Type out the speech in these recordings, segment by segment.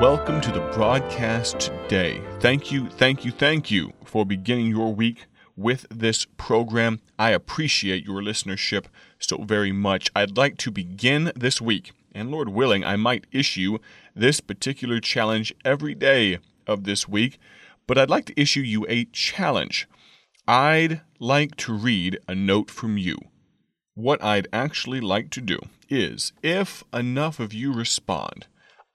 Welcome to the broadcast today. Thank you, thank you, thank you for beginning your week with this program. I appreciate your listenership so very much. I'd like to begin this week, and Lord willing, I might issue this particular challenge every day of this week, but I'd like to issue you a challenge. I'd like to read a note from you. What I'd actually like to do is, if enough of you respond,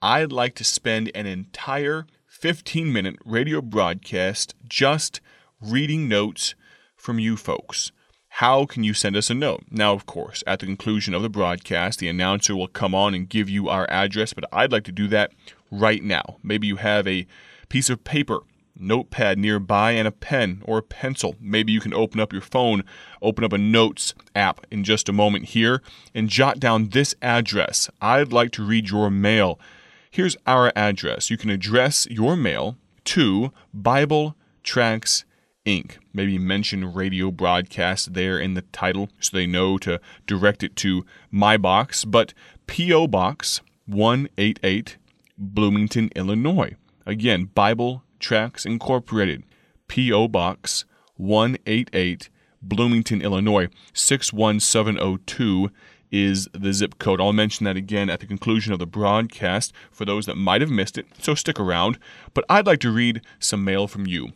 I'd like to spend an entire 15 minute radio broadcast just reading notes from you folks. How can you send us a note? Now, of course, at the conclusion of the broadcast, the announcer will come on and give you our address, but I'd like to do that right now. Maybe you have a piece of paper, notepad nearby, and a pen or a pencil. Maybe you can open up your phone, open up a notes app in just a moment here, and jot down this address. I'd like to read your mail. Here's our address. You can address your mail to Bible Tracts Inc. Maybe mention radio broadcast there in the title so they know to direct it to my box. But P.O. Box 188, Bloomington, Illinois. Again, Bible Tracts Incorporated. P.O. Box 188, Bloomington, Illinois 61702 is the zip code. I'll mention that again at the conclusion of the broadcast for those that might have missed it, so stick around. But I'd like to read some mail from you.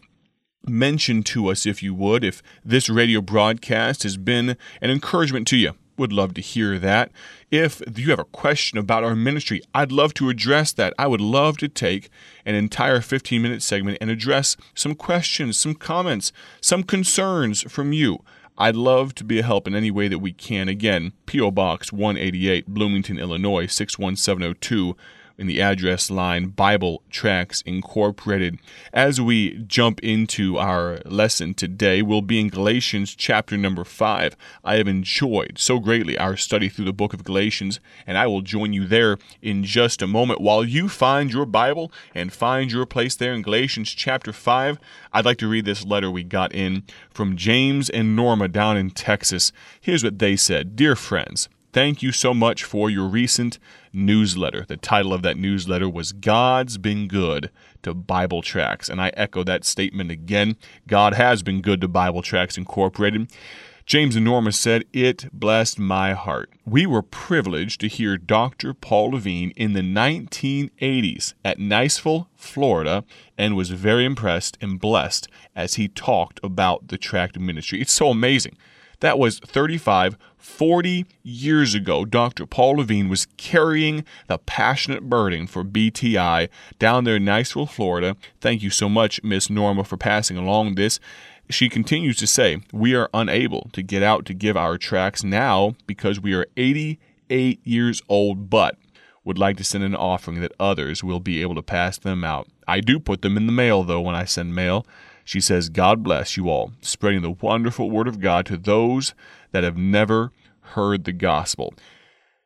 Mention to us, if you would, if this radio broadcast has been an encouragement to you. Would love to hear that. If you have a question about our ministry, I'd love to address that. I would love to take an entire 15 minute segment and address some questions, some comments, some concerns from you. I'd love to be a help in any way that we can. Again, P.O. Box 188, Bloomington, Illinois 61702 in the address line Bible Tracts Incorporated. As we jump into our lesson today, we'll be in Galatians chapter number 5. I have enjoyed so greatly our study through the book of Galatians, and I will join you there in just a moment. While you find your Bible and find your place there in Galatians chapter 5, I'd like to read this letter we got in from James and Norma down in Texas. Here's what they said Dear friends, Thank you so much for your recent newsletter. The title of that newsletter was God's Been Good to Bible Tracts. And I echo that statement again. God has been good to Bible Tracts Incorporated. James Norma said, It blessed my heart. We were privileged to hear Dr. Paul Levine in the 1980s at Niceville, Florida, and was very impressed and blessed as he talked about the tract ministry. It's so amazing. That was 35, 40 years ago. Dr. Paul Levine was carrying the passionate burden for BTI down there in Niceville, Florida. Thank you so much, Miss Norma, for passing along this. She continues to say, We are unable to get out to give our tracts now because we are 88 years old, but would like to send an offering that others will be able to pass them out. I do put them in the mail, though, when I send mail. She says, God bless you all, spreading the wonderful word of God to those that have never heard the gospel.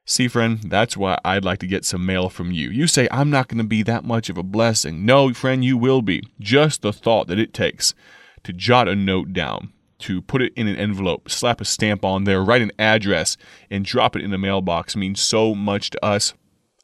See, friend, that's why I'd like to get some mail from you. You say, I'm not going to be that much of a blessing. No, friend, you will be. Just the thought that it takes to jot a note down, to put it in an envelope, slap a stamp on there, write an address, and drop it in the mailbox means so much to us.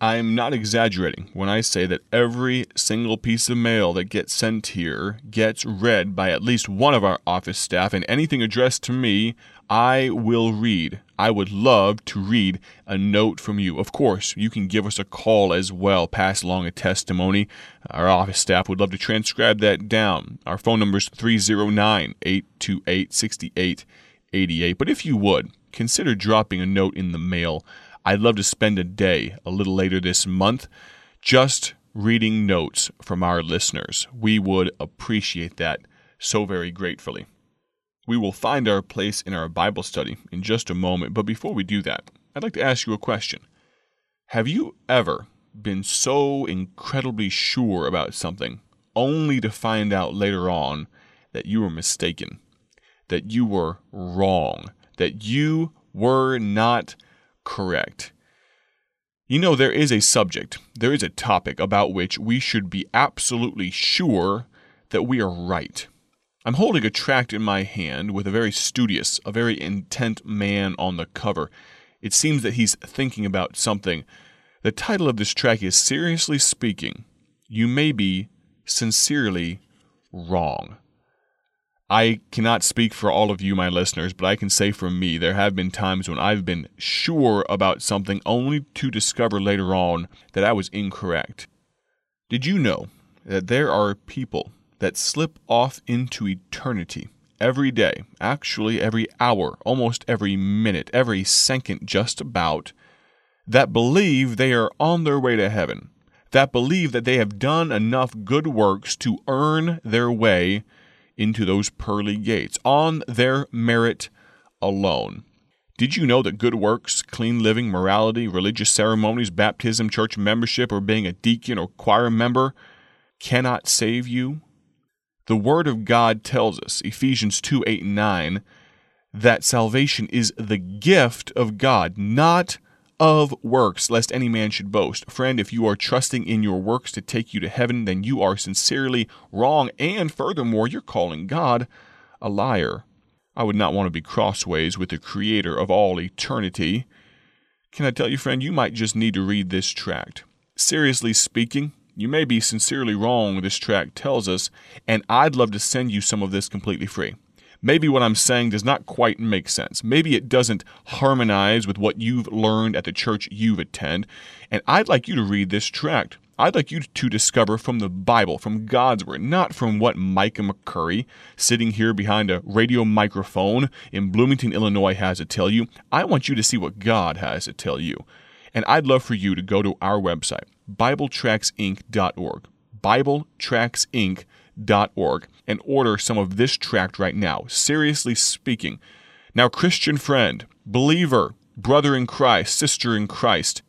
I'm not exaggerating when I say that every single piece of mail that gets sent here gets read by at least one of our office staff, and anything addressed to me, I will read. I would love to read a note from you. Of course, you can give us a call as well, pass along a testimony. Our office staff would love to transcribe that down. Our phone number is 309 828 6888. But if you would, consider dropping a note in the mail. I'd love to spend a day a little later this month just reading notes from our listeners. We would appreciate that so very gratefully. We will find our place in our Bible study in just a moment, but before we do that, I'd like to ask you a question. Have you ever been so incredibly sure about something only to find out later on that you were mistaken, that you were wrong, that you were not correct. You know, there is a subject, there is a topic about which we should be absolutely sure that we are right. I'm holding a tract in my hand with a very studious, a very intent man on the cover. It seems that he's thinking about something. The title of this tract is Seriously Speaking you may be sincerely wrong. I cannot speak for all of you, my listeners, but I can say for me, there have been times when I've been sure about something only to discover later on that I was incorrect. Did you know that there are people that slip off into eternity every day, actually every hour, almost every minute, every second, just about, that believe they are on their way to heaven, that believe that they have done enough good works to earn their way into those pearly gates on their merit alone. Did you know that good works, clean living, morality, religious ceremonies, baptism, church membership, or being a deacon or choir member cannot save you? The Word of God tells us, Ephesians 2 8 and 9, that salvation is the gift of God, not of works, lest any man should boast. Friend, if you are trusting in your works to take you to heaven, then you are sincerely wrong, and furthermore, you're calling God a liar. I would not want to be crossways with the Creator of all eternity. Can I tell you, friend, you might just need to read this tract. Seriously speaking, you may be sincerely wrong, this tract tells us, and I'd love to send you some of this completely free maybe what I'm saying does not quite make sense. Maybe it doesn't harmonize with what you've learned at the church you've attended. And I'd like you to read this tract. I'd like you to discover from the Bible, from God's Word, not from what Micah McCurry, sitting here behind a radio microphone in Bloomington, Illinois, has to tell you. I want you to see what God has to tell you. And I'd love for you to go to our website, BibleTractsInc.org. BibleTractsInc.org org and order some of this tract right now. Seriously speaking. Now, Christian friend, believer, brother in Christ, sister in Christ,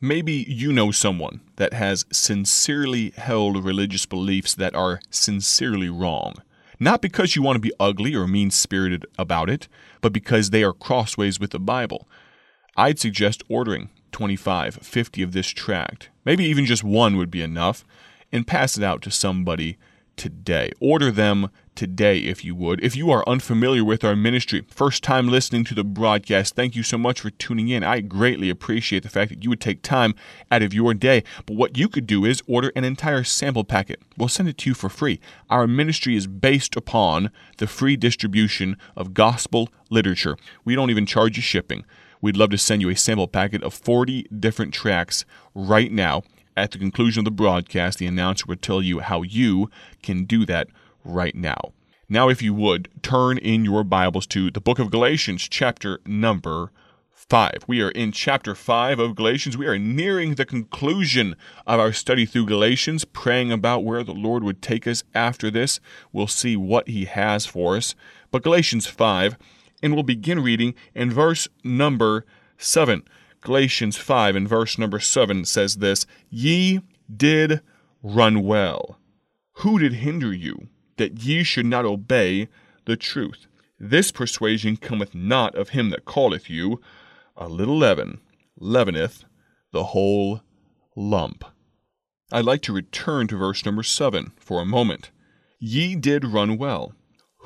maybe you know someone that has sincerely held religious beliefs that are sincerely wrong. Not because you want to be ugly or mean spirited about it, but because they are crossways with the Bible. I'd suggest ordering 25, 50 of this tract. Maybe even just one would be enough, and pass it out to somebody today. Order them today, if you would. If you are unfamiliar with our ministry, first time listening to the broadcast, thank you so much for tuning in. I greatly appreciate the fact that you would take time out of your day. But what you could do is order an entire sample packet. We'll send it to you for free. Our ministry is based upon the free distribution of gospel literature. We don't even charge you shipping. We'd love to send you a sample packet of 40 different tracts right now at the conclusion of the broadcast, the announcer would tell you how you can do that right now. Now, if you would, turn in your Bibles to the book of Galatians, chapter number 5. We are in chapter 5 of Galatians. We are nearing the conclusion of our study through Galatians, praying about where the Lord would take us after this. We'll see what He has for us. But Galatians 5, and we'll begin reading in verse number 7. Galatians 5 and verse number 7 says this Ye did run well. Who did hinder you, that ye should not obey the truth? This persuasion cometh not of him that calleth you. A little leaven leaveneth the whole lump. I'd like to return to verse number 7 for a moment. Ye did run well.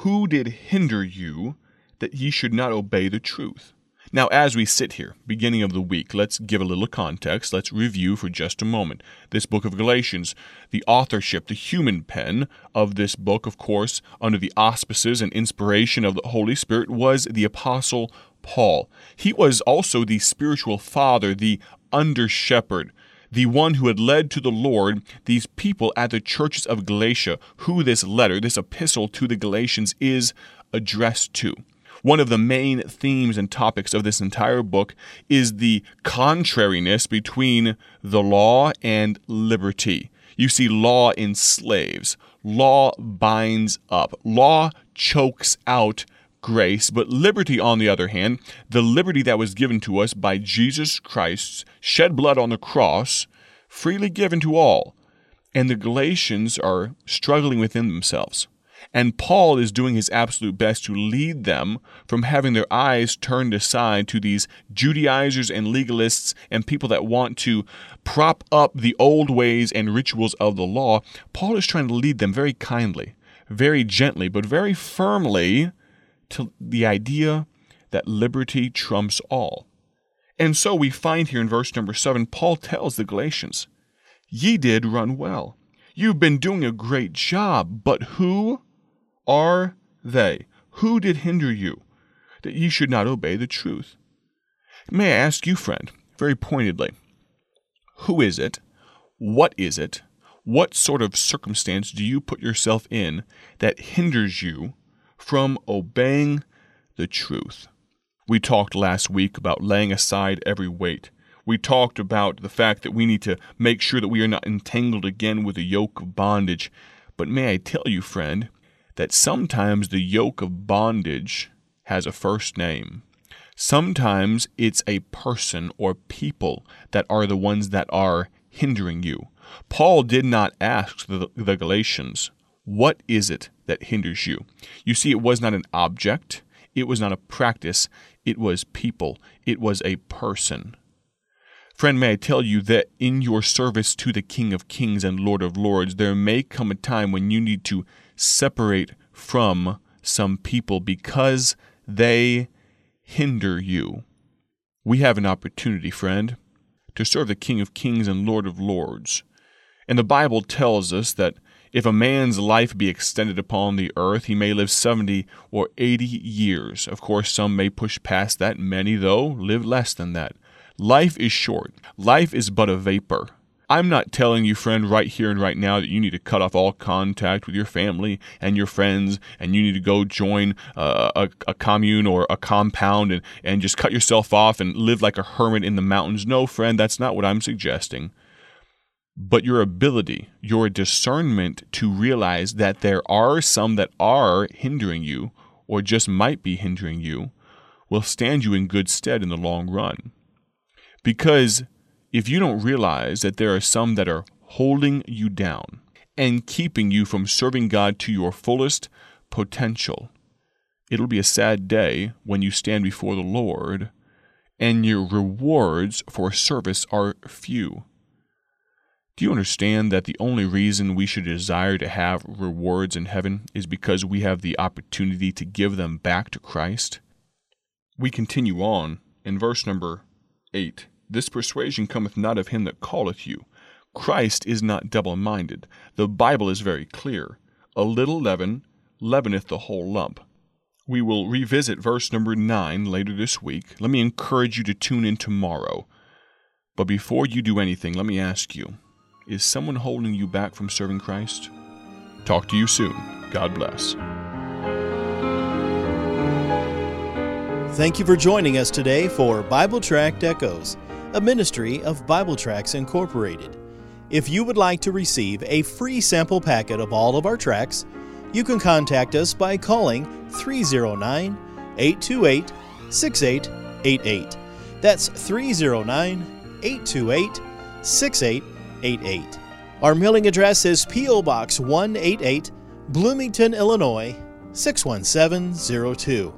Who did hinder you that ye should not obey the truth? Now, as we sit here, beginning of the week, let's give a little context. Let's review for just a moment. This book of Galatians, the authorship, the human pen of this book, of course, under the auspices and inspiration of the Holy Spirit, was the Apostle Paul. He was also the spiritual father, the under shepherd, the one who had led to the Lord these people at the churches of Galatia, who this letter, this epistle to the Galatians, is addressed to. One of the main themes and topics of this entire book is the contrariness between the law and liberty. You see, law enslaves, law binds up, law chokes out grace, but liberty, on the other hand, the liberty that was given to us by Jesus Christ's shed blood on the cross, freely given to all. And the Galatians are struggling within themselves. And Paul is doing his absolute best to lead them from having their eyes turned aside to these Judaizers and legalists and people that want to prop up the old ways and rituals of the law. Paul is trying to lead them very kindly, very gently, but very firmly to the idea that liberty trumps all. And so we find here in verse number 7, Paul tells the Galatians, Ye did run well. You've been doing a great job, but who are they? Who did hinder you that ye should not obey the truth? May I ask you, friend, very pointedly, who is it? What is it? What sort of circumstance do you put yourself in that hinders you from obeying the truth? We talked last week about laying aside every weight we talked about the fact that we need to make sure that we are not entangled again with a yoke of bondage. But may I tell you, friend, that sometimes the yoke of bondage has a first name. Sometimes it's a person or people that are the ones that are hindering you. Paul did not ask the, the Galatians, What is it that hinders you? You see, it was not an object, it was not a practice, it was people, it was a person. Friend, may I tell you that in your service to the King of Kings and Lord of Lords, there may come a time when you need to separate from some people because they hinder you. We have an opportunity, friend, to serve the King of Kings and Lord of Lords. And the Bible tells us that if a man's life be extended upon the earth, he may live 70 or 80 years. Of course, some may push past that, many, though, live less than that. Life is short. Life is but a vapor. I'm not telling you, friend, right here and right now that you need to cut off all contact with your family and your friends and you need to go join uh, a, a commune or a compound and, and just cut yourself off and live like a hermit in the mountains. No, friend, that's not what I'm suggesting. But your ability, your discernment to realize that there are some that are hindering you or just might be hindering you will stand you in good stead in the long run. Because if you don't realize that there are some that are holding you down and keeping you from serving God to your fullest potential, it'll be a sad day when you stand before the Lord and your rewards for service are few. Do you understand that the only reason we should desire to have rewards in heaven is because we have the opportunity to give them back to Christ? We continue on in verse number 8 This persuasion cometh not of him that calleth you. Christ is not double minded. The Bible is very clear. A little leaven leaveneth the whole lump. We will revisit verse number 9 later this week. Let me encourage you to tune in tomorrow. But before you do anything, let me ask you is someone holding you back from serving Christ? Talk to you soon. God bless. Thank you for joining us today for Bible Tract Echoes, a ministry of Bible Tracts Incorporated. If you would like to receive a free sample packet of all of our tracts, you can contact us by calling 309 828 6888. That's 309 828 6888. Our mailing address is P.O. Box 188, Bloomington, Illinois 61702.